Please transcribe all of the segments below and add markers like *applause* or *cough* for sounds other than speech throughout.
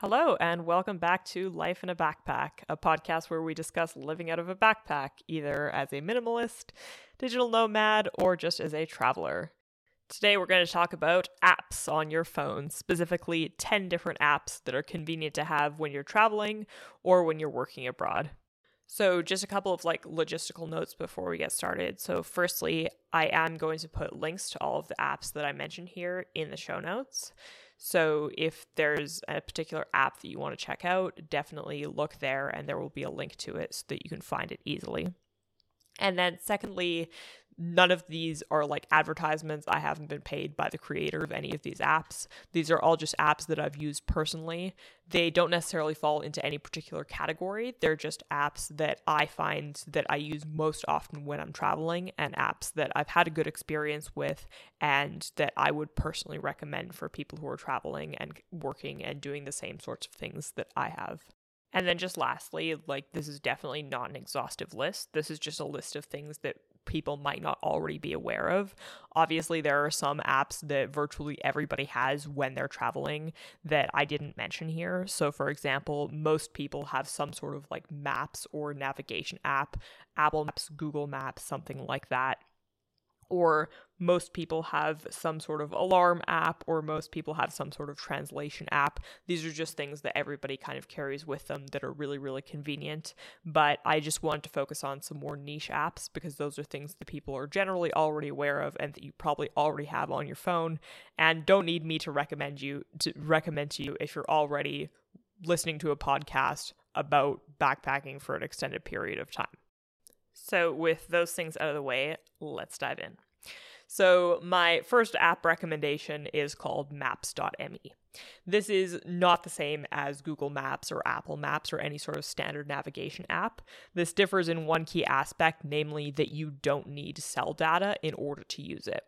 Hello, and welcome back to Life in a Backpack, a podcast where we discuss living out of a backpack, either as a minimalist, digital nomad, or just as a traveler. Today, we're going to talk about apps on your phone, specifically 10 different apps that are convenient to have when you're traveling or when you're working abroad. So, just a couple of like logistical notes before we get started. So, firstly, I am going to put links to all of the apps that I mentioned here in the show notes. So if there's a particular app that you want to check out, definitely look there and there will be a link to it so that you can find it easily. And then, secondly, none of these are like advertisements. I haven't been paid by the creator of any of these apps. These are all just apps that I've used personally. They don't necessarily fall into any particular category. They're just apps that I find that I use most often when I'm traveling and apps that I've had a good experience with and that I would personally recommend for people who are traveling and working and doing the same sorts of things that I have. And then just lastly, like this is definitely not an exhaustive list. This is just a list of things that people might not already be aware of. Obviously, there are some apps that virtually everybody has when they're traveling that I didn't mention here. So, for example, most people have some sort of like maps or navigation app, Apple Maps, Google Maps, something like that or most people have some sort of alarm app, or most people have some sort of translation app. These are just things that everybody kind of carries with them that are really, really convenient. But I just wanted to focus on some more niche apps because those are things that people are generally already aware of and that you probably already have on your phone and don't need me to recommend you to recommend to you if you're already listening to a podcast about backpacking for an extended period of time. So, with those things out of the way, let's dive in. So, my first app recommendation is called Maps.me. This is not the same as Google Maps or Apple Maps or any sort of standard navigation app. This differs in one key aspect, namely that you don't need cell data in order to use it.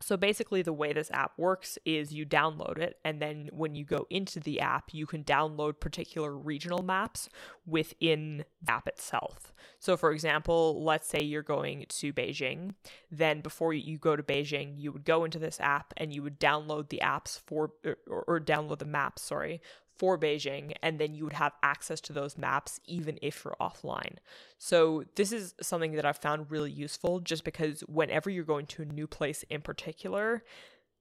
So basically, the way this app works is you download it, and then when you go into the app, you can download particular regional maps within the app itself. So, for example, let's say you're going to Beijing, then before you go to Beijing, you would go into this app and you would download the apps for, or, or download the maps, sorry, for Beijing, and then you would have access to those maps even if you're offline. So, this is something that I've found really useful just because whenever you're going to a new place in particular,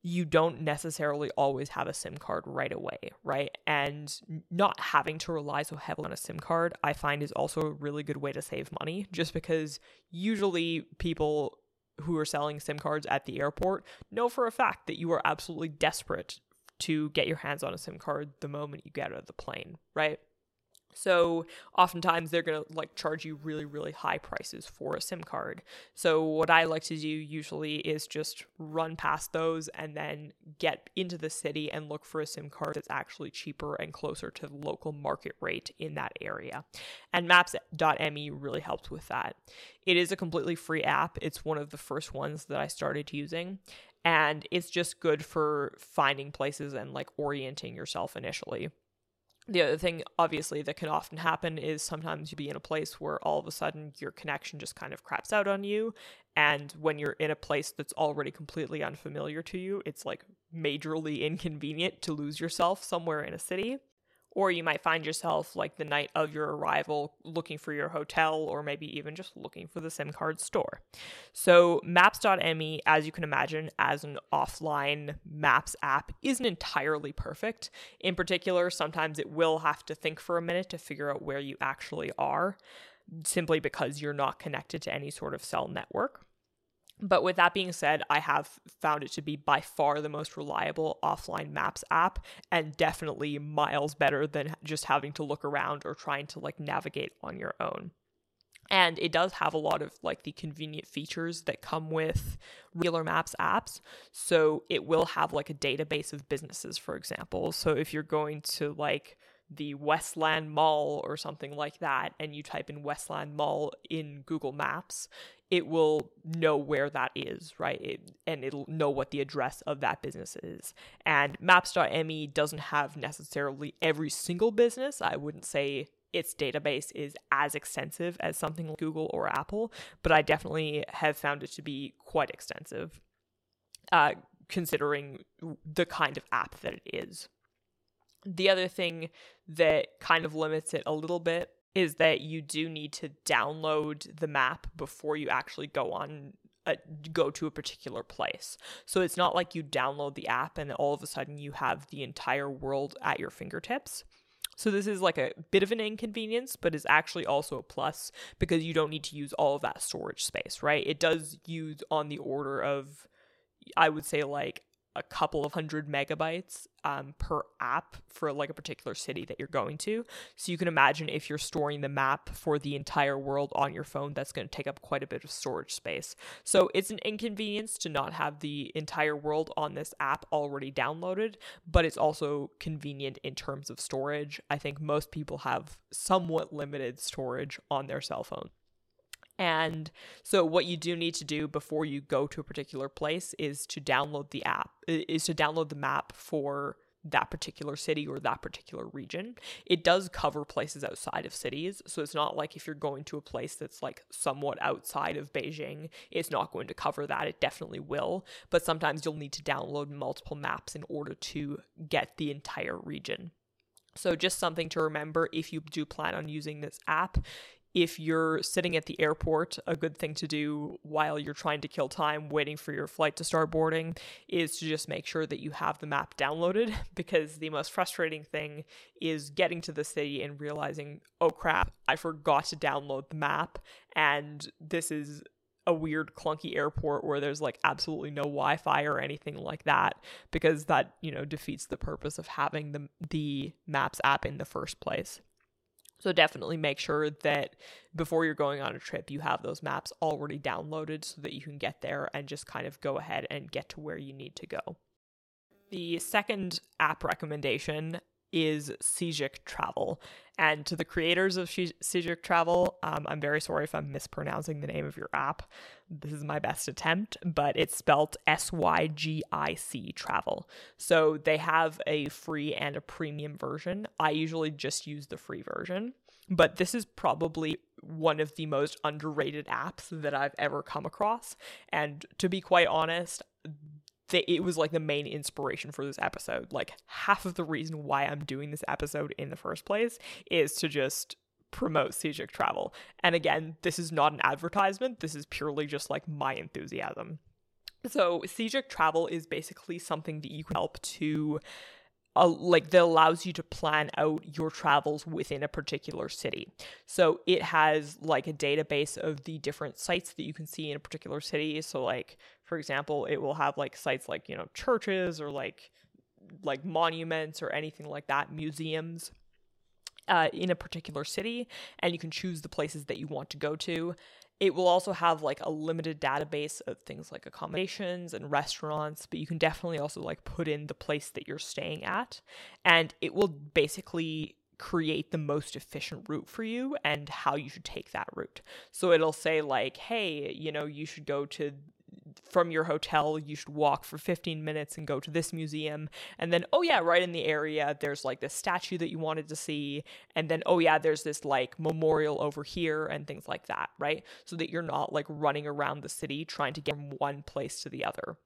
you don't necessarily always have a SIM card right away, right? And not having to rely so heavily on a SIM card, I find is also a really good way to save money just because usually people who are selling SIM cards at the airport know for a fact that you are absolutely desperate to get your hands on a SIM card the moment you get out of the plane, right? So oftentimes they're going to like charge you really really high prices for a SIM card. So what I like to do usually is just run past those and then get into the city and look for a SIM card that's actually cheaper and closer to the local market rate in that area. And maps.me really helps with that. It is a completely free app. It's one of the first ones that I started using and it's just good for finding places and like orienting yourself initially. The other thing, obviously, that can often happen is sometimes you be in a place where all of a sudden your connection just kind of craps out on you. And when you're in a place that's already completely unfamiliar to you, it's like majorly inconvenient to lose yourself somewhere in a city. Or you might find yourself, like the night of your arrival, looking for your hotel or maybe even just looking for the SIM card store. So, Maps.me, as you can imagine, as an offline maps app, isn't entirely perfect. In particular, sometimes it will have to think for a minute to figure out where you actually are, simply because you're not connected to any sort of cell network. But with that being said, I have found it to be by far the most reliable offline maps app and definitely miles better than just having to look around or trying to like navigate on your own. And it does have a lot of like the convenient features that come with regular maps apps. So it will have like a database of businesses, for example. So if you're going to like the Westland Mall or something like that, and you type in Westland Mall in Google Maps, it will know where that is, right? It, and it'll know what the address of that business is. And maps.me doesn't have necessarily every single business. I wouldn't say its database is as extensive as something like Google or Apple, but I definitely have found it to be quite extensive, uh, considering the kind of app that it is. The other thing that kind of limits it a little bit is that you do need to download the map before you actually go on uh, go to a particular place. So it's not like you download the app and all of a sudden you have the entire world at your fingertips. So this is like a bit of an inconvenience, but is actually also a plus because you don't need to use all of that storage space, right? It does use on the order of I would say like a couple of hundred megabytes um, per app for like a particular city that you're going to. So you can imagine if you're storing the map for the entire world on your phone, that's going to take up quite a bit of storage space. So it's an inconvenience to not have the entire world on this app already downloaded, but it's also convenient in terms of storage. I think most people have somewhat limited storage on their cell phone. And so, what you do need to do before you go to a particular place is to download the app, is to download the map for that particular city or that particular region. It does cover places outside of cities. So, it's not like if you're going to a place that's like somewhat outside of Beijing, it's not going to cover that. It definitely will. But sometimes you'll need to download multiple maps in order to get the entire region. So, just something to remember if you do plan on using this app if you're sitting at the airport, a good thing to do while you're trying to kill time waiting for your flight to start boarding is to just make sure that you have the map downloaded *laughs* because the most frustrating thing is getting to the city and realizing, oh crap, I forgot to download the map and this is a weird clunky airport where there's like absolutely no Wi-Fi or anything like that because that, you know, defeats the purpose of having the the Maps app in the first place. So definitely make sure that before you're going on a trip, you have those maps already downloaded so that you can get there and just kind of go ahead and get to where you need to go. The second app recommendation is Sygic Travel. And to the creators of Sygic Travel, um, I'm very sorry if I'm mispronouncing the name of your app. This is my best attempt, but it's spelled S Y G I C Travel. So they have a free and a premium version. I usually just use the free version, but this is probably one of the most underrated apps that I've ever come across. And to be quite honest, it was like the main inspiration for this episode. Like half of the reason why I'm doing this episode in the first place is to just promote Sygic travel. And again, this is not an advertisement. This is purely just like my enthusiasm. So Sygic travel is basically something that you can help to like that allows you to plan out your travels within a particular city. So it has like a database of the different sites that you can see in a particular city. So like for example, it will have like sites like, you know, churches or like like monuments or anything like that, museums. Uh, in a particular city, and you can choose the places that you want to go to. It will also have like a limited database of things like accommodations and restaurants, but you can definitely also like put in the place that you're staying at. And it will basically create the most efficient route for you and how you should take that route. So it'll say, like, hey, you know, you should go to from your hotel, you should walk for 15 minutes and go to this museum. And then, oh, yeah, right in the area, there's like this statue that you wanted to see. And then, oh, yeah, there's this like memorial over here and things like that, right? So that you're not like running around the city trying to get from one place to the other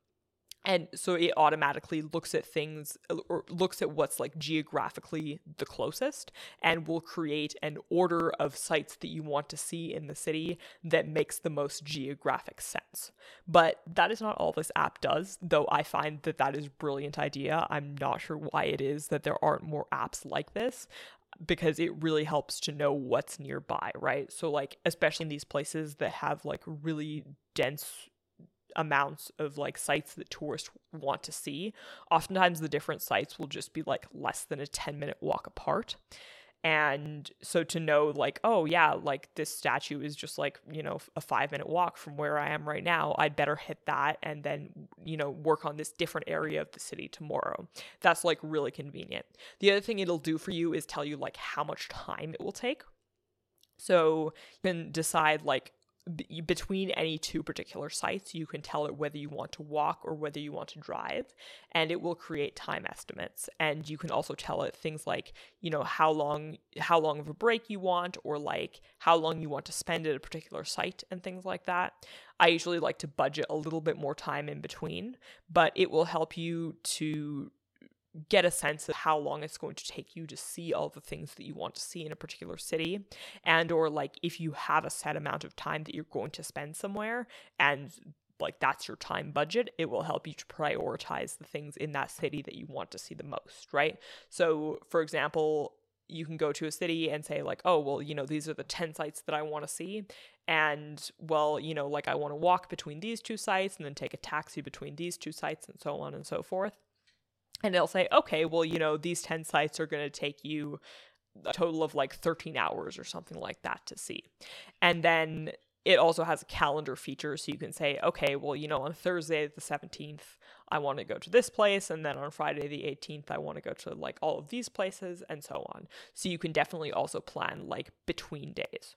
and so it automatically looks at things uh, or looks at what's like geographically the closest and will create an order of sites that you want to see in the city that makes the most geographic sense but that is not all this app does though i find that that is brilliant idea i'm not sure why it is that there aren't more apps like this because it really helps to know what's nearby, right? So, like, especially in these places that have like really dense amounts of like sites that tourists want to see. Oftentimes, the different sites will just be like less than a 10 minute walk apart. And so to know, like, oh, yeah, like this statue is just like, you know, a five minute walk from where I am right now, I'd better hit that and then, you know, work on this different area of the city tomorrow. That's like really convenient. The other thing it'll do for you is tell you like how much time it will take. So you can decide like between any two particular sites, you can tell it whether you want to walk or whether you want to drive, and it will create time estimates. And you can also tell it things like, you know, how long how long of a break you want, or like how long you want to spend at a particular site, and things like that. I usually like to budget a little bit more time in between, but it will help you to get a sense of how long it's going to take you to see all the things that you want to see in a particular city and or like if you have a set amount of time that you're going to spend somewhere and like that's your time budget it will help you to prioritize the things in that city that you want to see the most right? So for example you can go to a city and say like oh well you know these are the 10 sites that i want to see and well you know like i want to walk between these two sites and then take a taxi between these two sites and so on and so forth and it'll say, okay, well, you know, these 10 sites are going to take you a total of like 13 hours or something like that to see. And then it also has a calendar feature so you can say, okay, well, you know, on Thursday the 17th, I want to go to this place. And then on Friday the 18th, I want to go to like all of these places and so on. So you can definitely also plan like between days.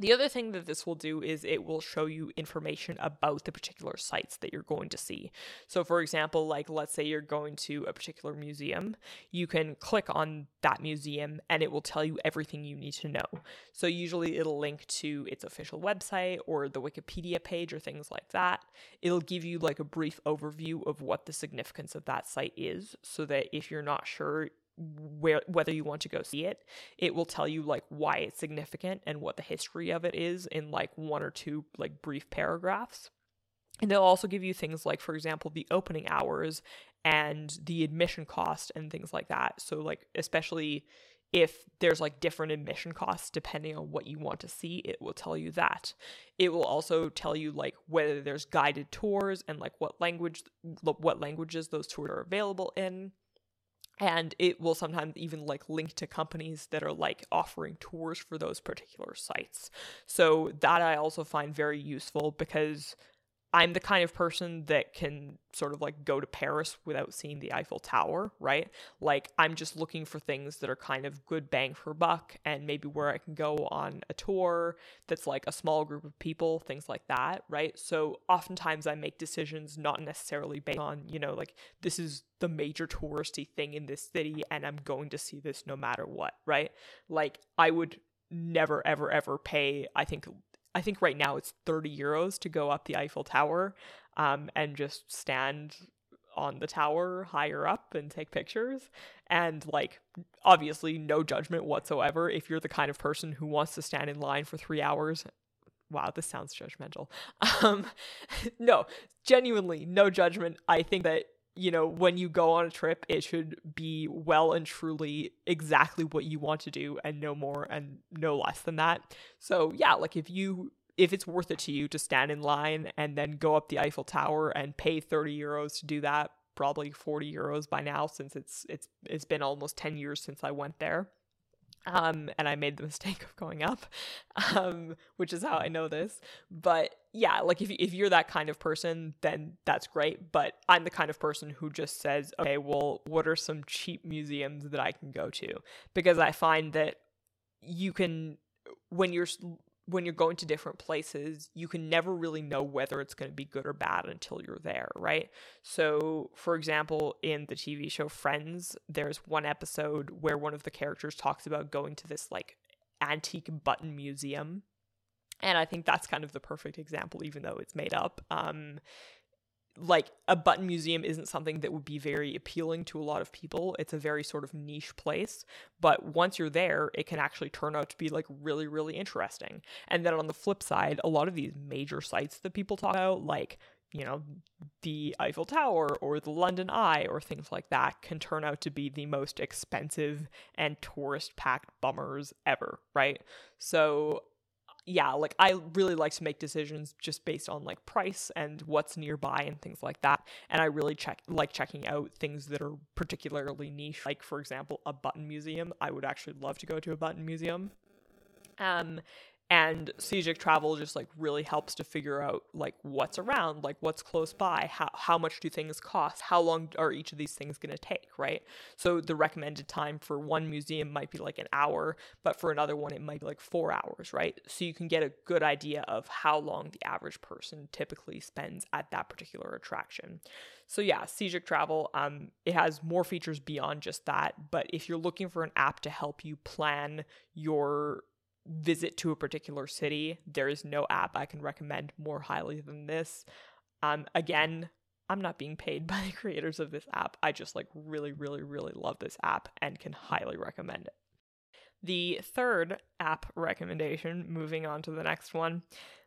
The other thing that this will do is it will show you information about the particular sites that you're going to see. So, for example, like let's say you're going to a particular museum, you can click on that museum and it will tell you everything you need to know. So, usually it'll link to its official website or the Wikipedia page or things like that. It'll give you like a brief overview of what the significance of that site is so that if you're not sure, where whether you want to go see it it will tell you like why it's significant and what the history of it is in like one or two like brief paragraphs. And they'll also give you things like for example the opening hours and the admission cost and things like that. So like especially if there's like different admission costs depending on what you want to see it will tell you that. It will also tell you like whether there's guided tours and like what language what languages those tours are available in and it will sometimes even like link to companies that are like offering tours for those particular sites. So that I also find very useful because I'm the kind of person that can sort of like go to Paris without seeing the Eiffel Tower, right? Like I'm just looking for things that are kind of good bang for buck and maybe where I can go on a tour that's like a small group of people, things like that, right? So oftentimes I make decisions not necessarily based on, you know, like this is the major touristy thing in this city and I'm going to see this no matter what, right? Like I would never ever ever pay I think I think right now it's 30 euros to go up the Eiffel Tower um, and just stand on the tower higher up and take pictures. And like, obviously, no judgment whatsoever. If you're the kind of person who wants to stand in line for three hours, wow, this sounds judgmental. *laughs* Um, *laughs* no, genuinely, no judgment. I think that you know, when you go on a trip, it should be well and truly exactly what you want to do and no more and no less than that. So, yeah, like if you if it's worth it to you to stand in line and then go up the Eiffel Tower and pay 30 euros to do that, probably 40 euros by now since it's it's it's been almost 10 years since I went there um, and I made the *laughs* mistake of going up, um, which is how I know this. But yeah, like if if you're that kind of person, then that's great. But I'm the kind of person who just says, okay, well, what are some cheap museums that I can go to? Because I find that you can when you're when you're going to different places, you can never really know whether it's going to be good or bad until you're there, right? So, for example, in the TV show Friends, there's one episode where one of the characters talks about going to this like antique button museum. And I think that's kind of the perfect example, even though it's made up. Um, like a button museum isn't something that would be very appealing to a lot of people. It's a very sort of niche place, but once you're there, it can actually turn out to be like really really interesting. And then on the flip side, a lot of these major sites that people talk about like you know, the Eiffel Tower or the London Eye or things like that can turn out to be the most expensive and tourist packed bummers ever, right? So yeah, like I really like to make decisions just based on like price and what's nearby and things like that. And I really check like checking out things that are particularly niche. Like for example, a button museum. I would actually love to go to a button museum. Um and Sygic travel just like really helps to figure out like what's around like what's close by how, how much do things cost how long are each of these things going to take right? So the recommended time for one museum might be like an hour but for another one it might be like four hours right? So you can get a good idea of how long the average person typically spends at that particular attraction. So yeah Sygic travel um it has more features beyond just that but if you're looking for an app to help you plan your visit to a particular city, there is no app I can recommend more highly than this. Um, again, I'm not being paid *laughs* by the creators of this app. I just like really, really, really love this app and can highly recommend it. The third app recommendation, moving on to the next one.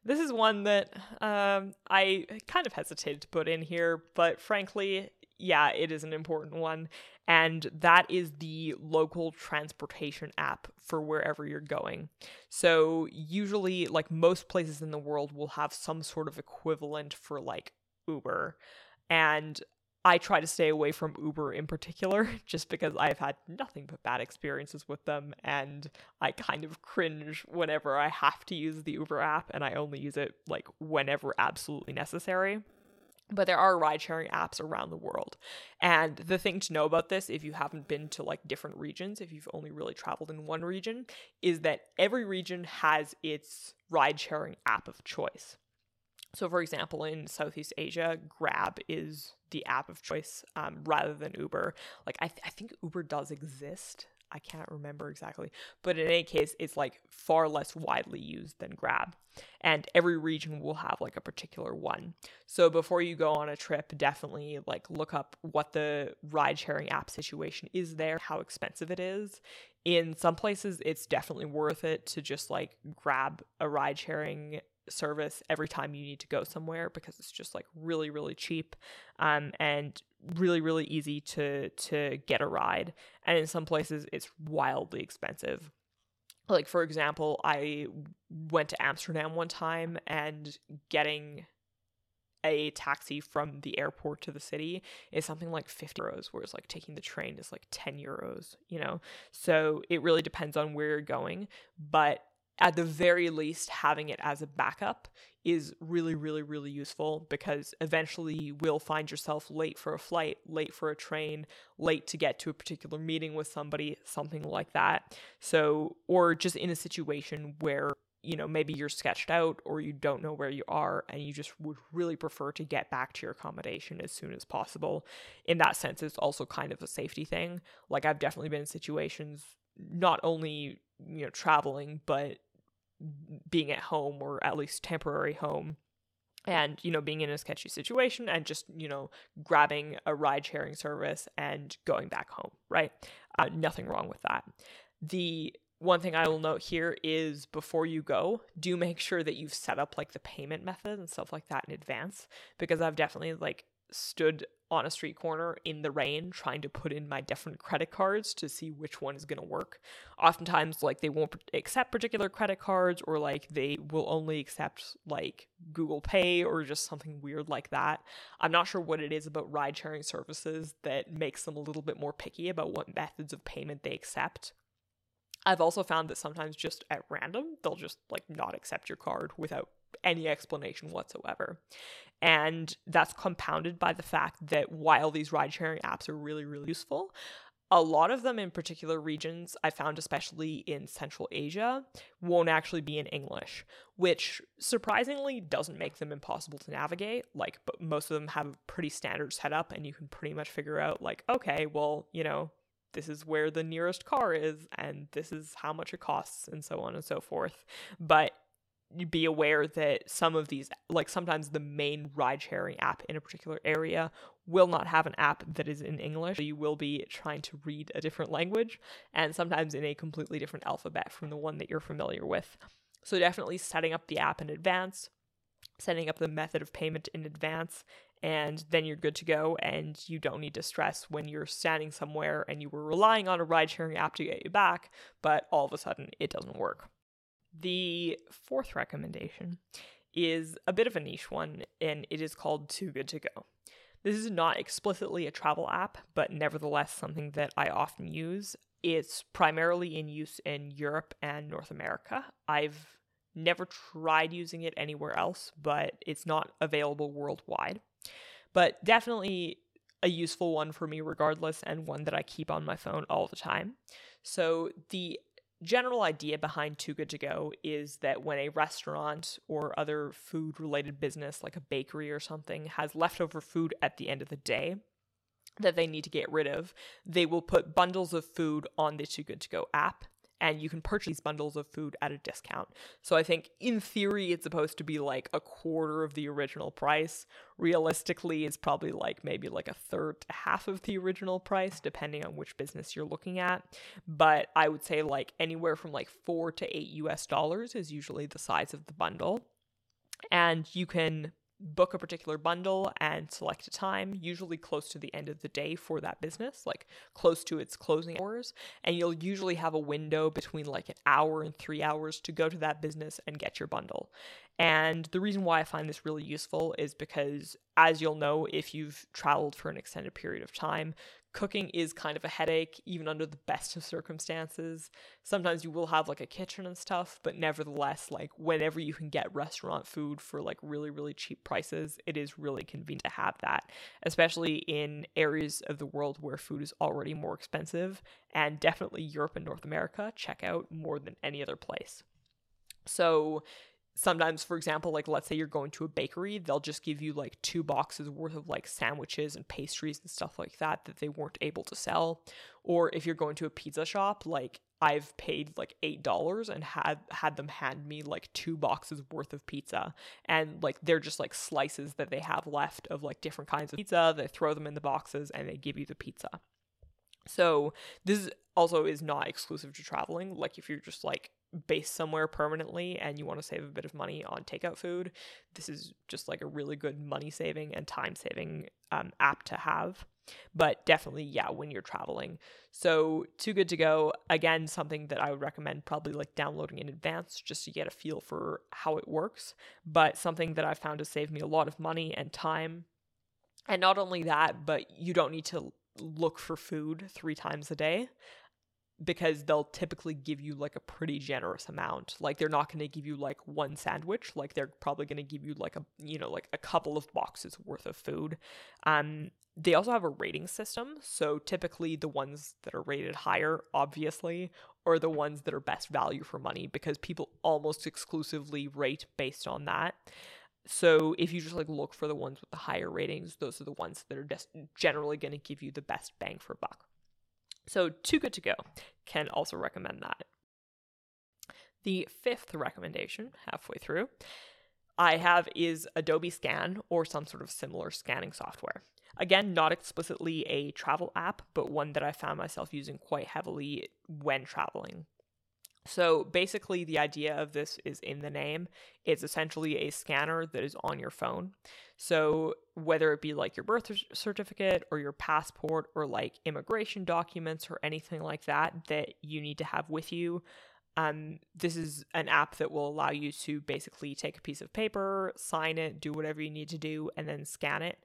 This is one that um, I kind of hesitated to put in here, but frankly, yeah, it is an important one. And that is the local transportation app for wherever you're going. So, usually, like most places in the world, will have some sort of equivalent for like Uber. And I try to stay away from Uber in particular, *laughs* just because I've had nothing but bad experiences with them, and I kind of cringe whenever I have to use the Uber app, and I only use it like whenever absolutely necessary. But there are ride sharing apps around the world. And the thing to know about this, if you haven't been to like different regions, if you've only really traveled in one region, is that every region has its ride sharing app of choice. So, for example, in Southeast Asia, Grab is the app of choice um, rather than Uber. Like, I, th- I think Uber does exist. I can't remember exactly. But in any case, it's like far less widely used than Grab. And every region will have like a particular one. So before you go on a trip, definitely like look up what the ride sharing app situation is there, how expensive it is. In some places, it's definitely worth it to just like grab a ride sharing service every time you need to go somewhere because it's just like really really cheap um, and really really easy to to get a ride. And in some places it's wildly expensive. Like for example i went to amsterdam one time and getting a taxi from the airport to the city is something like 50 euros whereas like taking the train is like 10 euros you know? So it really depends on where you're going but at the very least, having it as a backup is really, really, really useful because eventually you will find yourself late for a flight, late for a train, late to get to a particular meeting with somebody, something like that. So, or just in a situation where you know, maybe you're sketched out or you don't know where you are and you just would really prefer to get back to your accommodation as soon as possible. In that sense, it's also kind of a safety thing. Like, I've definitely been in situations, not only, you know, traveling, but being at home or at least temporary home and you know being in a sketchy situation and just you know grabbing a ride sharing service and going back home right? Uh, nothing wrong with that. The one thing I will note here is before you go, do make sure that you've set up like the payment method and stuff like that in advance because I've definitely like stood on a street corner in the rain trying to put in my different credit cards to see which one is going to work. Oftentimes, like, they won't accept particular credit cards or like they will only accept like Google Pay or just something weird like that. I'm not sure what it is about ride sharing services that makes them a little bit more picky about what methods of payment they accept. I've also found that sometimes just at random, they'll just like not accept your card without any explanation whatsoever. And that's compounded by the fact that while these ride sharing apps are really, really useful, a lot of them in particular regions, I found especially in Central Asia, won't actually be in English, which surprisingly doesn't make them impossible to navigate. Like, but most of them have a pretty standard setup, and you can pretty much figure out, like, okay, well, you know, this is where the nearest car is, and this is how much it costs, and so on and so forth. But be aware that some of these, like sometimes the main ride sharing app in a particular area, will not have an app that is in English. So you will be trying to read a different language and sometimes in a completely different alphabet from the one that you're familiar with. So, definitely setting up the app in advance, setting up the method of payment in advance, and then you're good to go and you don't need to stress when you're standing somewhere and you were relying on a ride sharing app to get you back, but all of a sudden it doesn't work. The fourth recommendation is a bit of a niche one, and it is called Too Good to Go. This is not explicitly a travel app, but nevertheless something that I often use. It's primarily in use in Europe and North America. I've never tried using it anywhere else, but it's not available worldwide. But definitely a useful one for me, regardless, and one that I keep on my phone all the time. So, the general idea behind Too Good to Go is that when a restaurant or other food related business, like a bakery or something, has leftover food at the end of the day that they need to get rid of, they will put bundles of food on the Too Good to Go app and you can purchase these bundles of food at a discount. So I think in theory it's supposed to be like a quarter of the original price. Realistically, it's probably like maybe like a third to half of the original price, depending on which business you're looking at. But I would say like anywhere from like four to eight US dollars is usually the size of the bundle. And you can book a particular bundle and select a time, usually close to the end of the day for that business, like close to its closing hours. And you'll usually have a window between like an hour and three hours to go to that business and get your bundle. And the reason why I find this really useful is because, as you'll know, if you've traveled for an extended period of time, cooking is kind of a headache, even under the best of circumstances. Sometimes you will have like a kitchen and stuff, but nevertheless, like whenever you can get restaurant food for like really, really cheap prices, it is really convenient to have that, especially in areas of the world where food is already more expensive. And definitely Europe and North America check out more than any other place. So, sometimes for example like let's say you're going to a bakery they'll just give you like two boxes worth of like sandwiches and pastries and stuff like that that they weren't able to sell or if you're going to a pizza shop like I've paid like eight dollars and had had them hand me like two boxes worth of pizza, and like they're just like slices that they have left of like different kinds of pizza. They throw them in the boxes and they give you the pizza. So this also is not exclusive to traveling. Like if you're just like based somewhere permanently and you want to save a bit of money on takeout food, this is just like a really good money saving and time saving um, app to have. But definitely, yeah, when you're traveling. So, Too Good to Go, again, something that I would recommend probably like downloading in advance just to get a feel for how it works. But something that I found to save me a lot of money and time. And not only that, but you don't need to look for food three times a day because they'll typically give you like a pretty generous amount. Like they're not going to give you like one sandwich, like they're probably going to give you like a you know like a couple of boxes worth of food. Um they also have a rating system, so typically the ones that are rated higher obviously are the ones that are best value for money because people almost exclusively rate based on that. So if you just like look for the ones with the higher ratings, those are the ones that are just generally going to give you the best bang for buck. So, Too Good to Go can also recommend that. The fifth recommendation, halfway through, I have is Adobe Scan or some sort of similar scanning software. Again, not explicitly a travel app, but one that I found myself using quite heavily when traveling. So basically, the idea of this is in the name. It's essentially a scanner that is on your phone. So whether it be like your birth certificate or your passport or like immigration documents or anything like that that you need to have with you, um, this is an app that will allow you to basically take a piece of paper, sign it, do whatever you need to do, and then scan it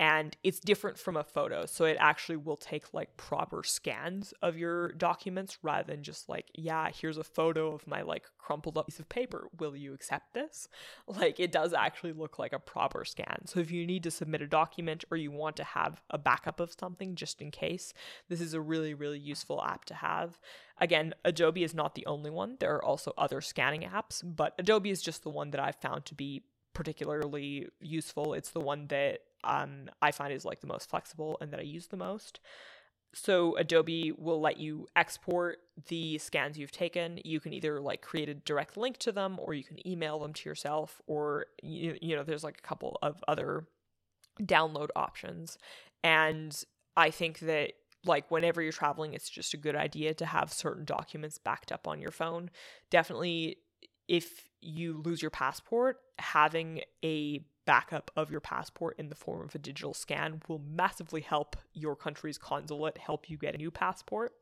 and it's different from a photo so it actually will take like proper scans of your documents rather than just like yeah here's a photo of my like crumpled up piece of paper. Will you accept this? *laughs* Like it does actually look like a proper scan. So if you need to submit a document or you want to have a backup of something just in case this is a really really useful app to have. Again adobe is not the only one. There are also other scanning apps but adobe is just the one that i've found to be particularly useful. It's the one that um, I find is like the most flexible and that I use the most. So Adobe will let you export the scans you've taken. You can either like create a direct link to them or you can email them to yourself or you, you know there's like a couple of other download options. And I think that like whenever you're traveling it's just a good idea to have certain documents backed up on your phone. Definitely if you lose your passport, having a backup of your passport in the form of a digital scan will massively help your country's consulate help you get a new passport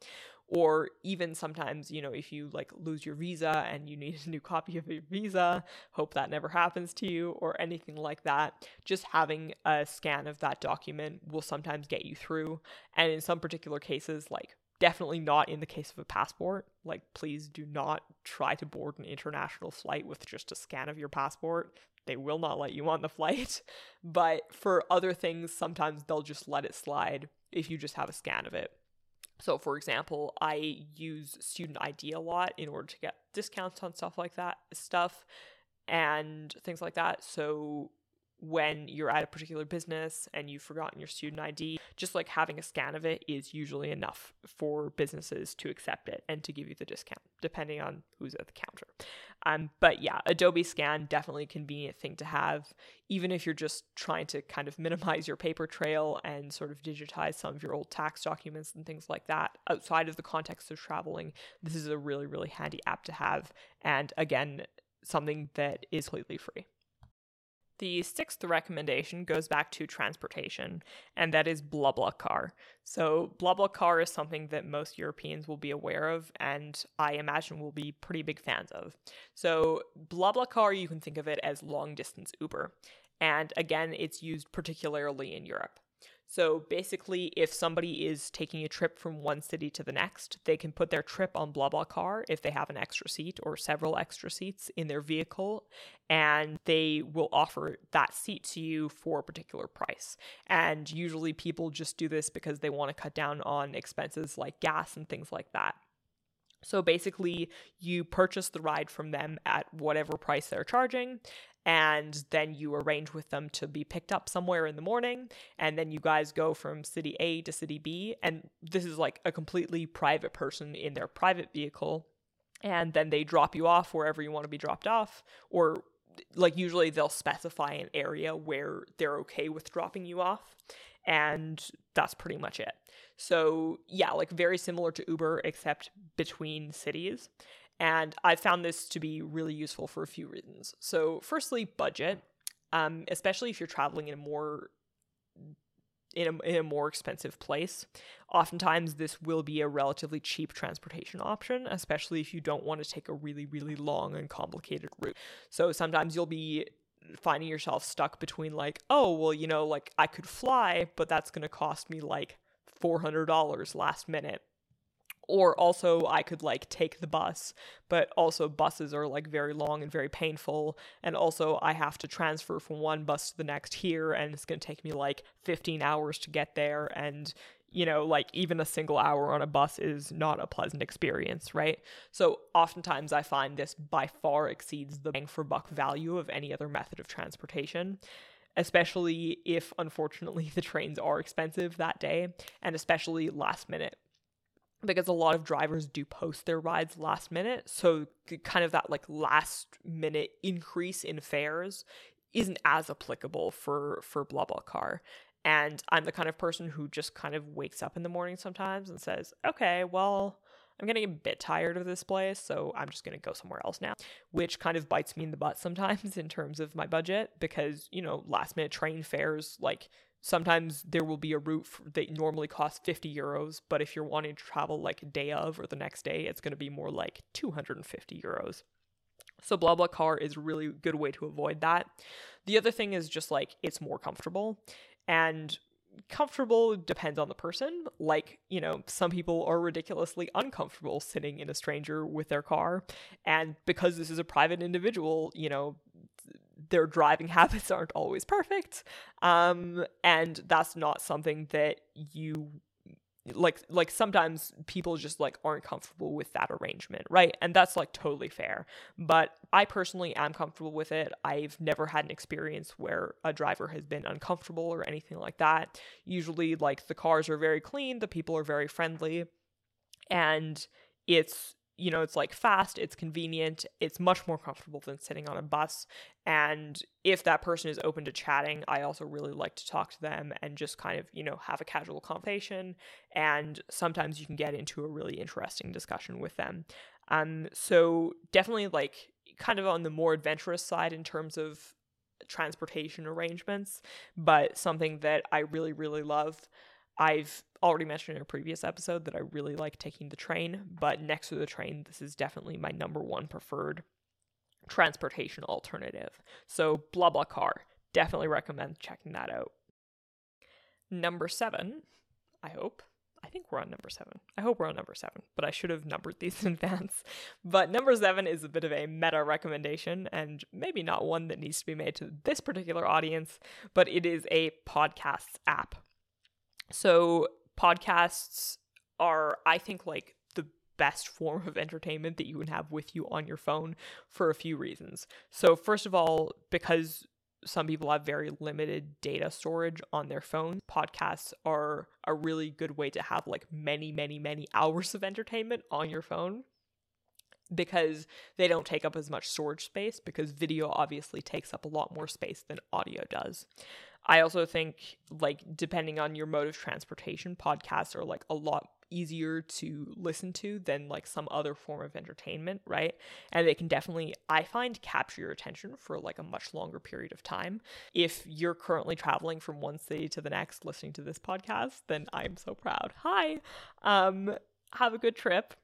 or even sometimes you know if you like lose your visa and you need a new *laughs* copy of your visa hope that never happens to you or anything like that just having a scan of that document will sometimes get you through and in some particular cases like definitely not in the case of a passport. Like, please do not try to board an international flight with just a scan of your passport they will not let you on the *laughs* flight. But for other things, sometimes they'll just let it slide if you just have a scan of it. So, for example, I use student ID a lot in order to get discounts on stuff like that, stuff and things like that. So, when you're at a particular business and you've forgotten your student ID, just like having a scan of it is usually enough for businesses to accept it and to give you the discount, depending on who's at the counter. Um, but yeah, Adobe Scan definitely a convenient thing to have, even if you're just trying to kind of minimize your paper trail and sort of digitize some of your old tax documents and things like that outside of the context of traveling. This is a really, really handy app to have. And again, something that is completely free. The sixth recommendation goes back to transportation, and that is BlaBlaCar. So, BlaBlaCar is something that most Europeans will be aware of, and I imagine will be pretty big fans of. So, BlaBlaCar, you can think of it as long distance Uber. And again, it's used particularly in Europe. So basically, if somebody is taking a trip from one city to the next, they can put their trip on BlaBlaCar if they have an extra seat or several extra seats in their vehicle, and they will offer that seat to you for a particular price. And usually, people just do this because they want to cut down on expenses like gas and things like that. So basically, you purchase the ride from them at whatever price they're charging, and then you arrange with them to be picked up somewhere in the morning and then you guys go from city A to city B and this is like a completely private person in their private vehicle and then they drop you off wherever you want to be dropped off or like usually they'll specify an area where they're okay with dropping you off and that's pretty much it. So, yeah, like very similar to Uber except between cities. And I found this to be really useful for a few reasons. So, firstly, budget, um, especially if you're traveling in a more in a, in a more expensive place. Oftentimes, this will be a relatively cheap transportation option, especially if you don't want to take a really, really long and complicated route. So sometimes you'll be finding yourself stuck between, like, oh, well, you know, like I could fly, but that's going to cost me like $400 last minute or also I could like take the bus, but also buses are like very long and very painful. And also I have to transfer from one bus to the next here, and it's to take me like 15 hours to get there. And, you know, like even a single hour on a bus is not a pleasant experience, right? So oftentimes I find this by far exceeds the bang for buck value of any other method of transportation especially if unfortunately *laughs* the trains are expensive that day and especially last minute because a lot of drivers do post their rides last minute. So, kind of that like last minute increase in fares isn't as applicable for for BlaBlaCar. And I'm the kind of person who just kind of wakes up in the morning sometimes and says, "Okay, well, I'm getting a bit tired of this place, so I'm just going to go somewhere else now," which kind of bites me in the butt sometimes *laughs* in terms of my budget because, you know, last minute train fares like sometimes there will be a route that normally costs 50 euros but if you're wanting to travel like a day of or the next day it's going to be more like 250 euros. So BlaBlaCar is a really good way to avoid that. The other thing is just like it's more comfortable and comfortable depends on the person. Like you know some people are ridiculously uncomfortable sitting in a stranger with their car and because this is a private individual you know their driving *laughs* habits aren't always perfect um, and that's not something that you like like sometimes people just like aren't comfortable with that arrangement right? And that's like totally fair. But i personally am comfortable with it. I've never had an experience where a driver has been uncomfortable or anything like that. Usually like the cars are very clean the people are very friendly and it's you know, it's like fast, it's convenient, it's much more comfortable than sitting on a bus. And if that person is open to chatting, I also really like to talk to them and just kind of, you know, have a casual conversation. And sometimes you can get into a really interesting discussion with them. Um, so definitely like kind of on the more adventurous side in terms of transportation arrangements, but something that I really, really love. I've already mentioned in a previous episode that I really like taking the train, but next to the train, this is definitely my number one preferred transportation alternative. So, BlaBlaCar, definitely recommend checking that out. Number seven, I hope. I think we're on number seven. I hope we're on number seven, but I should have numbered these *laughs* in advance. But number seven is a bit of a meta recommendation, and maybe not one that needs to be made to this particular audience, but it is a podcasts app. So, podcasts are, I think, like the best form of entertainment that you can have with you on your phone for a few reasons. So, first of all, because some people have very limited data storage on their phone. Podcasts are a really good way to have like many, many, many *laughs* hours of entertainment on your phone because they don't take up as much storage space because video obviously takes up a lot more space than audio does. I also think like depending on your mode of transportation, podcasts are like a lot easier to listen to than like some other form of entertainment, right? And they can definitely, I find, capture your attention for like a much longer period of time. If you're currently traveling from one city to the next listening to this podcast, then I'm so proud. Hi. Um, have a good trip.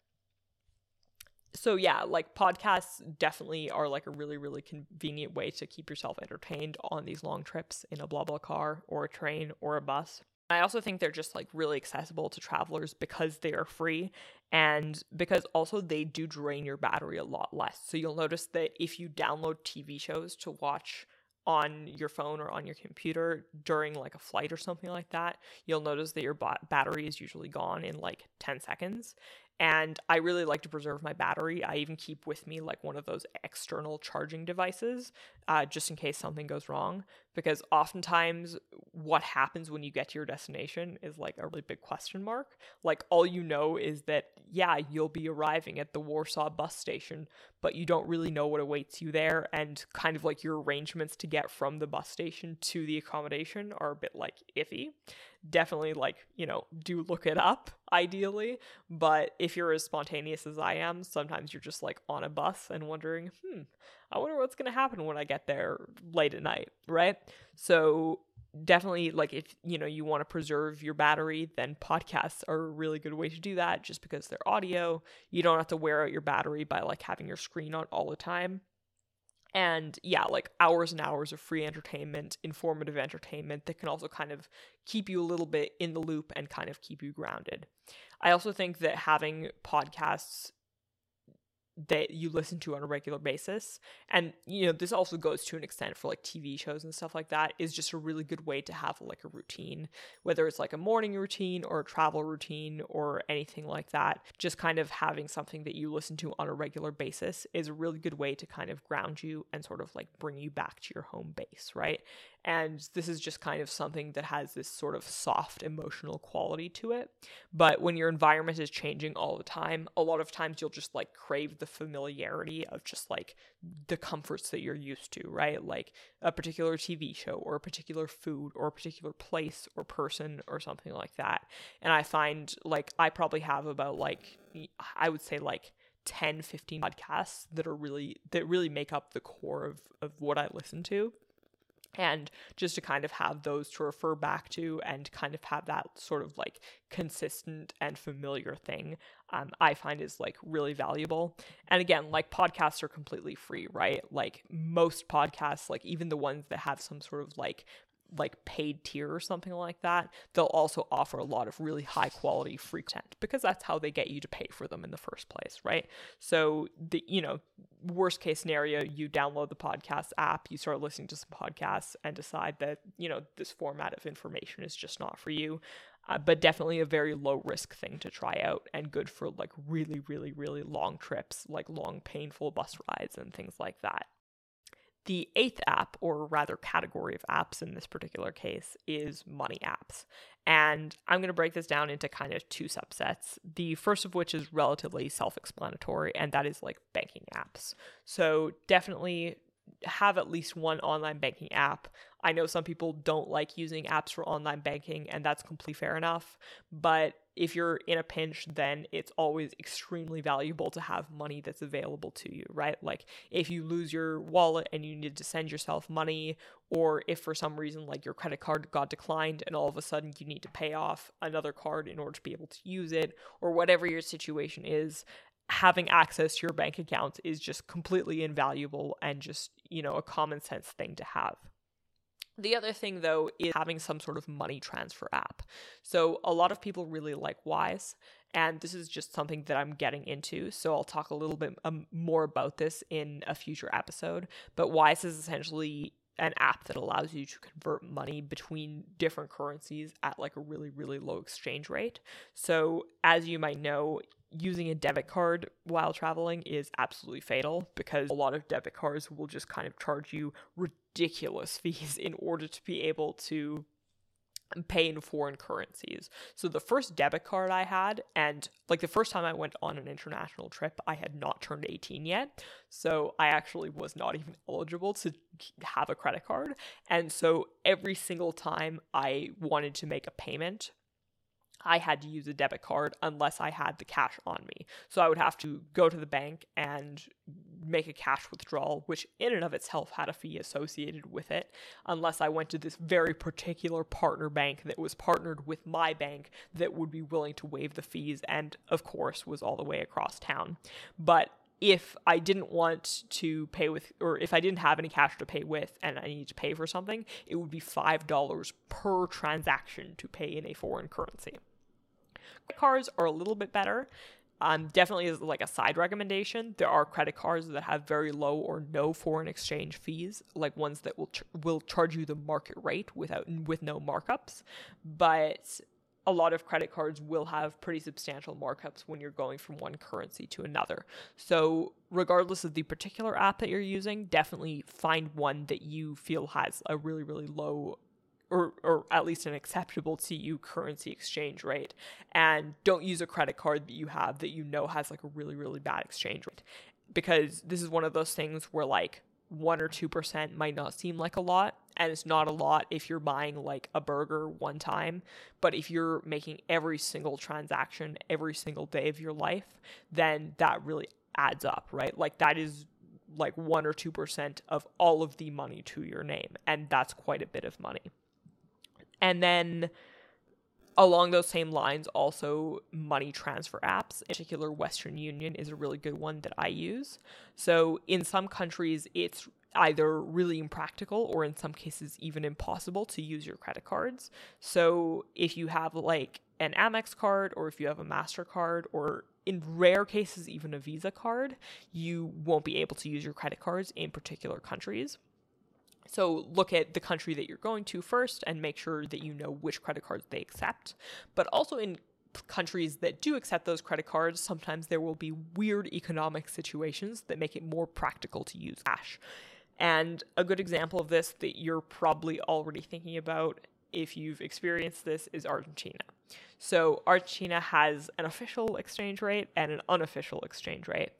So yeah, like podcasts definitely are like a really really convenient way to keep yourself entertained on these long trips in a BlaBlaCar or a train or a bus. I also think they're just like really accessible to travelers because they are free and because also they do drain your battery a lot less. So you'll notice that if you download TV shows to watch on your phone or on your computer during like a flight or something like that, you'll notice that your ba- battery is usually gone in like 10 seconds and I really like to preserve my battery. I even keep with me like one of those external charging devices uh, just in case something goes wrong. Because oftentimes, what happens when you get to your destination is like a really big question mark. Like, all you know is that, yeah, you'll be arriving at the Warsaw bus station, but you don't really know what awaits you there. And kind of like your arrangements to get from the bus station to the accommodation are a bit like iffy definitely like, you know, do look it up ideally. But if you're as spontaneous as I am, sometimes you're just like on a bus and wondering, hmm, I wonder what's going to happen when I get there late at night, right? So definitely like if you know you want to preserve your battery then podcasts are a really good way to do that just because they're audio you don't have to wear out your battery by like having your screen on all the time and yeah, like hours and hours of free entertainment, informative entertainment that can also kind of keep you a little bit in the loop and kind of keep you grounded. I also think that having podcasts that you listen to on a regular basis. And you know this also goes to an extent for like tv shows and stuff like that is just a really good way to have like a routine whether it's like a morning routine or a travel routine or anything like that. Just kind of having something that you listen to on a regular basis is a really good way to kind of ground you and sort of like bring you back to your home base right and this is just kind of something that has this sort of soft emotional quality to it. But when your environment is changing all the time, a lot of times you'll just like crave the familiarity of just like the comforts that you're used to, right? Like a particular TV show or a particular food or a particular place or person or something like that. And I find like I probably have about like, I would say like 10 15 podcasts that are really that really make up the core of of what I listen to and just to kind of have those to refer back to and kind of have that sort of like consistent and familiar thing um, i find is like really valuable. And again like podcasts are completely free right? Like most podcasts like even the ones that have some sort of like like paid tier or something like that, they'll also offer a lot of really high quality free content because that's how they get you to pay for them in the first place, right? So the you know, worst case scenario, you download the podcast app, you start listening to some podcasts and decide that, you know, this format of information is just not for you. Uh, but definitely a very low risk thing to try out and good for like really really really long trips, like long painful bus rides and things like that. The eighth app, or rather category of apps in this particular case, is money apps. And I'm going to break this down into kind of two subsets. The first of which is relatively self explanatory, and that is like banking apps. So definitely have at least one online banking app. I know some people don't like using apps for online banking, and that's completely fair enough. But if you're in a pinch, then it's always extremely valuable to have money that's available to you, right? Like if you lose your wallet and you need to send yourself money, or if for some reason like your credit card got declined and all of a sudden you need to pay off another card in order to be able to use it, or whatever your situation is, having access to your bank account is just completely invaluable and just, you know, a common sense thing to have. The other thing, though, is having some sort of money transfer app. So, a lot of people really like Wise, and this is just something that I'm getting into. So, I'll talk a little bit um, more about this in a future episode. But Wise is essentially an app that allows you to convert money between different currencies at like a really really low exchange rate. So as you might know, using a debit card while traveling is absolutely fatal because a lot of debit cards will just kind of charge you ridiculous *laughs* fees in order to be able to pay in foreign currencies. So the first debit card I had, and like the first time I went on an international trip, I had not turned 18 yet. So I actually was not even eligible to have a credit card. And so every single time I wanted to make a payment I had to use a debit card unless I had the cash on me. So I would have to go to the bank and make a cash withdrawal, which in and of itself had a fee associated with it, unless I went to this very particular partner bank that was partnered with my bank that would be willing to waive the fees and, of course, was all the way across town. But if I didn't want to pay with, or if I didn't have any cash to pay with and I need to pay for something, it would be $5 per transaction to pay in a foreign currency. Credit cards are a little bit better. Um, definitely is like a side recommendation. There are credit cards that have very low or no foreign exchange fees, like ones that will ch- will charge you the market rate without with no markups. But a lot of credit cards will have pretty substantial markups when you're going from one currency to another. So, regardless of the particular app that you're using, definitely find one that you feel has a really, really low or or at least an acceptable to you currency exchange rate. And don't use a credit card that you have that you know has like a really really bad exchange rate. Because this is one of those things where like 1 or 2% might not seem like a lot and it's not a lot if you're buying like a burger one time. But if you're making every single transaction every single day of your life then that really adds up right? Like that is like 1 or 2% of all of the money to your name. And that's quite a bit of money and then along those same lines, also money transfer apps, in particular, Western Union is a really good one that I use. So in some countries, it's either really impractical or in some cases even impossible to use your credit cards. So if you have like an Amex card or if you have a MasterCard or in rare cases even a Visa card, you won't be able to use your credit cards in particular countries. So look at the country that you're going to first and make sure that you know which credit cards they accept. But also in countries that do accept those credit cards, sometimes there will be weird economic situations that make it more practical to use cash. And a good example of this that you're probably already thinking about if you've experienced this is Argentina. So Argentina has an official exchange rate and an unofficial exchange rate.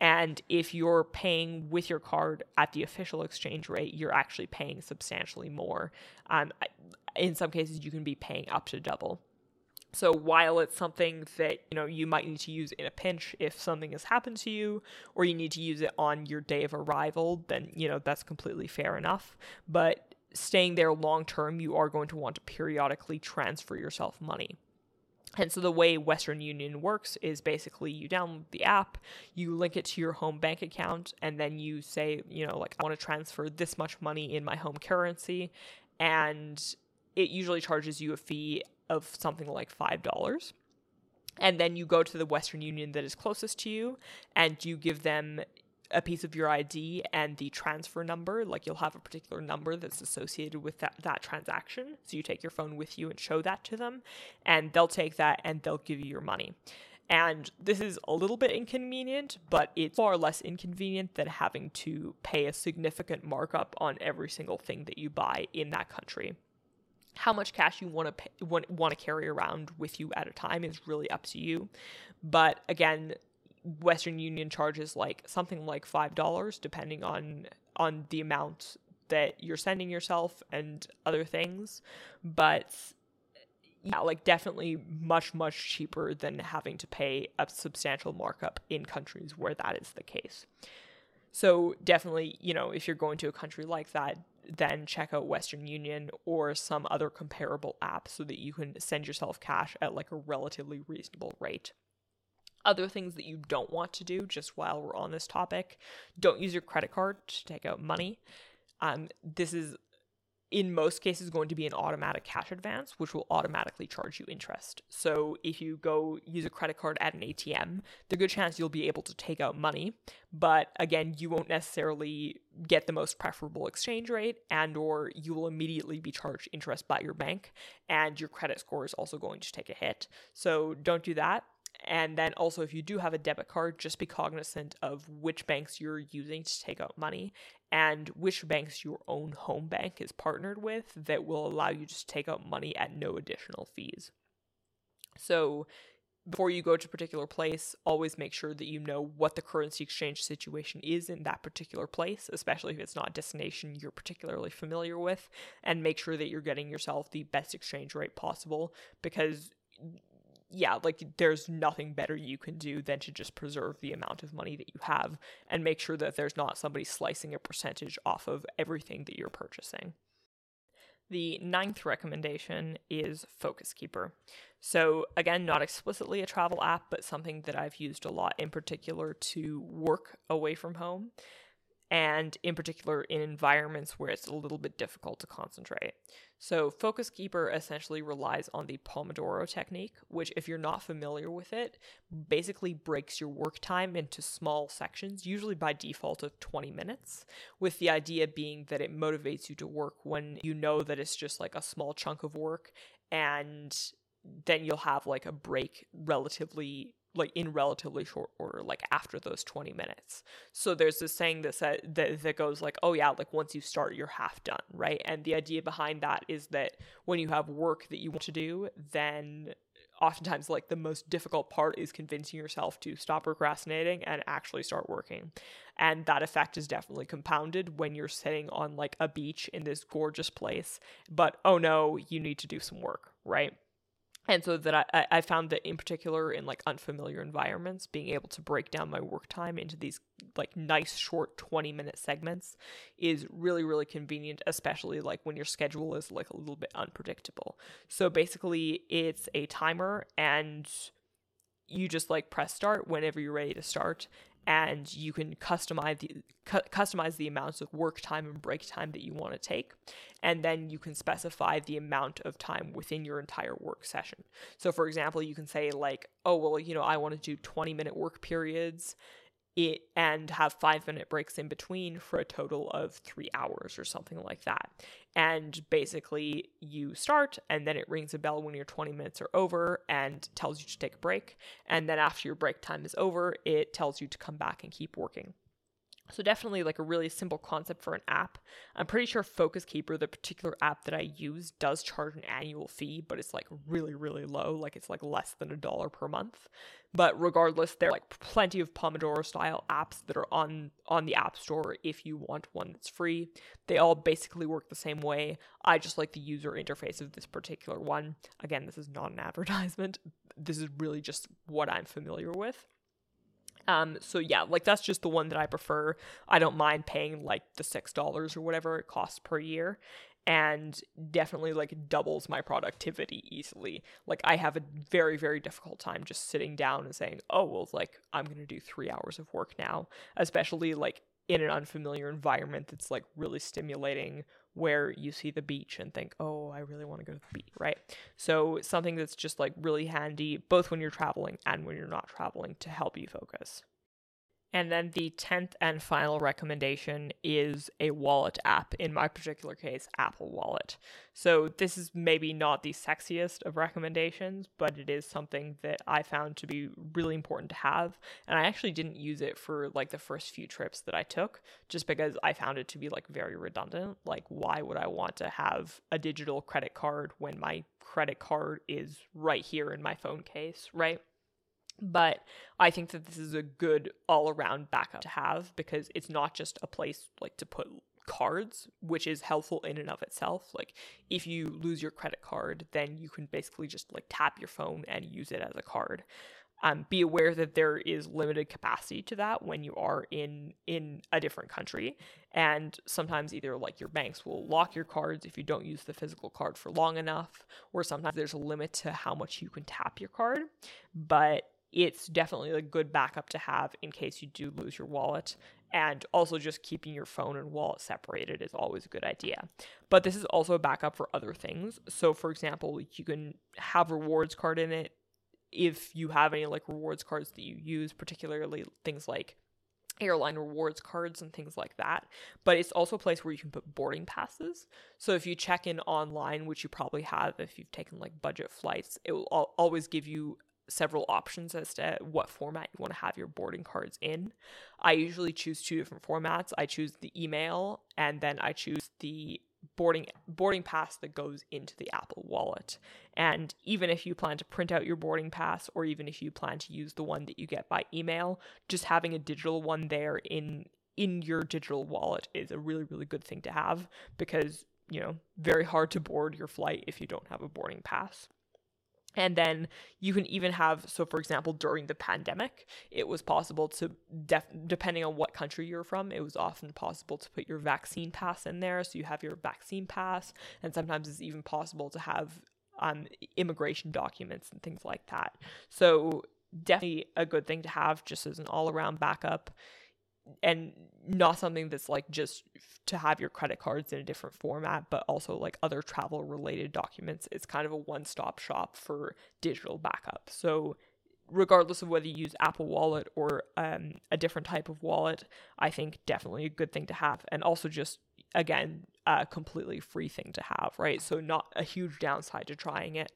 And if you're paying with your card at the official exchange rate, you're actually paying substantially more. Um, in some cases, you can be paying up to double. So while it's something that you know you might need to use in a pinch if something has happened to you, or you need to use it on your day of arrival, then you know that's completely fair enough. But staying there long term, you are going to want to periodically transfer yourself money. And so the way Western Union works is basically you download the app, you link it to your home bank account, and then you say, you know, like, I want to transfer this much money in my home currency. And it usually charges you a fee of something like $5. And then you go to the Western Union that is closest to you and you give them a piece of your ID and the transfer number, like you'll have a particular number that's associated with that, that transaction. So you take your phone with you and show that to them, and they'll take that and they'll give you your money. And this is a little bit inconvenient, but it's far less inconvenient than having to pay a significant markup on every single thing that you buy in that country. How much cash you want to want, want to carry around with you at a time is really up to you. But again, Western Union charges like something like five dollars, depending on on the amount that you're sending yourself and other things. But yeah, like definitely much much cheaper than having to pay a substantial markup in countries where that is the case. So definitely, you know, if you're going to a country like that, then check out Western Union or some other comparable app so that you can send yourself cash at like a relatively reasonable rate other things that you don't want to do just while we're on this topic. Don't use your credit card to take out money. Um, this is in most cases going to be an automatic cash advance which will automatically charge you interest. So if you go use a credit card at an atm the good chance you'll be able to take out money. But again you won't necessarily get the most preferable exchange rate and or you will immediately be charged interest by your bank and your credit score is also going to take a hit. So don't do that and then also, if you do have a debit card, just be cognizant of which banks you're using to take out money and which banks your own home bank is partnered with that will allow you to take out money at no additional fees. So, before you go to a particular place, always make sure that you know what the currency exchange situation is in that particular place, especially if it's not a destination you're particularly familiar with, and make sure that you're getting yourself the best exchange rate possible because yeah, like there's nothing better you can do than to just preserve the amount of money that you have and make sure that there's not somebody slicing a percentage off of everything that you're purchasing. The ninth recommendation is Focus Keeper. So, again, not explicitly a travel app, but something that I've used a lot in particular to work away from home and in particular in environments where it's a little bit difficult to concentrate. So, Focus Keeper essentially relies on the Pomodoro technique, which, if you're not familiar with it, basically breaks your work time into small sections, usually by default of 20 minutes, with the idea being that it motivates you to work when you know that it's just like a small chunk of work and then you'll have like a break relatively like in relatively short order like after those 20 minutes. So there's this saying that that, that goes like oh yeah like once you start you're half done right? And the idea behind that is that when you have work that you want to do then oftentimes like the most difficult part is convincing yourself to stop procrastinating and actually start working. And that effect is definitely compounded when you're sitting on like a beach in this gorgeous place but oh no you need to do some work right and so that I, I found that in particular in like unfamiliar environments being able to break down my work time into these like nice short 20 minute segments is really really convenient especially like when your schedule is like a little bit unpredictable. So basically it's a timer and you just like press start whenever you're ready to start and you can customize the cu- customize the amounts of work time and break time that you want to take and then you can specify the amount of time within your entire work session. So for example you can say like oh well you know i want to do 20 minute work periods it and have five minute breaks in between for a total of three hours or something like that. And basically, you start, and then it rings a bell when your 20 minutes are over and tells you to take a break. And then after your break time is over, it tells you to come back and keep working. So definitely like a really simple concept for an app. I'm pretty sure Focus Keeper, the particular app that I use, does charge an annual fee, but it's like really, really low. Like it's like less than a dollar per month. But regardless, there are like plenty of Pomodoro style apps that are on on the App Store if you want one that's free. They all basically work the same way. I just like the user interface of this particular one. Again, this is not an *laughs* advertisement. This is really just what I'm familiar with. Um, so yeah, like that's just the one that I prefer. I don't mind paying like the six dollars or whatever it costs per year, and definitely like doubles my productivity easily. Like I have a very very difficult time just sitting down and saying, oh well, like I'm gonna do three hours of work now, especially like in an unfamiliar environment that's like really stimulating where you see the beach and think, oh, I really want to go to the beach, right? So something that's just like really handy, both when you're traveling and when you're not traveling to help you focus. And then the 10th and final recommendation is a wallet app, in my particular case, Apple Wallet. So, this is maybe not the sexiest of recommendations, but it is something that I found to be really important to have. And I actually didn't use it for like the first few trips that I took, just because I found it to be like very redundant. Like, why would I want to have a digital credit card when my credit card is right here in my phone case, right? But I think that this is a good all around backup to have because it's not just a place like to put cards, which is helpful in and of itself. Like if you lose your credit card, then you can basically just like tap your phone and use it as a card. Um, be aware that there is limited capacity to that when you are in in a different country and sometimes either like your banks will lock your cards if you don't use the physical card for long enough or sometimes there's a limit to how much you can tap your card but it's definitely a good backup to have in case you do lose your wallet. and also just keeping your phone and wallet separated is always a good idea. But this is also a backup for other things. So, for example, you can have rewards card in it if you have any like rewards cards that you use, particularly things like airline rewards cards and things like that. But it's also a place where you can put boarding passes. So if you check in online, which you probably have if you've taken like budget flights, it will always give you several options as to what format you want to have your boarding cards in. I usually choose two different formats. I choose the email and then I choose the boarding boarding pass that goes into the Apple Wallet. And even if you plan to print out your boarding pass or even if you plan to use the one that you get by email, just having a digital one there in in your digital wallet is a really really good thing to have because, you know, very hard to board your flight if you don't have a boarding pass. And then you can even have, so for example, during the pandemic, it was possible to, def- depending on what country you're from, it was often possible to put your vaccine pass in there. So you have your vaccine pass, and sometimes it's even possible to have um, immigration documents and things like that. So definitely a good thing to have just as an all around backup and not something that's like just to have your credit cards in a different format, but also like other travel related documents. It's kind of a one stop shop for digital backup. So, regardless of whether you use Apple Wallet or um, a different type of wallet, I think definitely a good thing to have. And also, just again, a completely free thing to have, right? So, not a huge downside to trying it.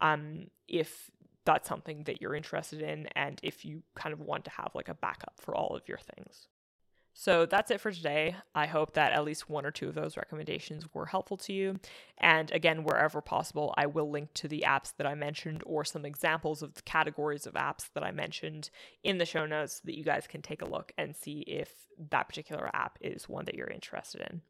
Um, if that's something that you're interested in and if you kind of want to have like a backup for all of your things. So that's it for today. I hope that at least one or two of those recommendations were helpful to you. And again, wherever possible, I will link to the apps that I mentioned or some examples of the categories of apps that I mentioned in the show notes so that you guys can take a look and see if that particular app is one that you're interested in.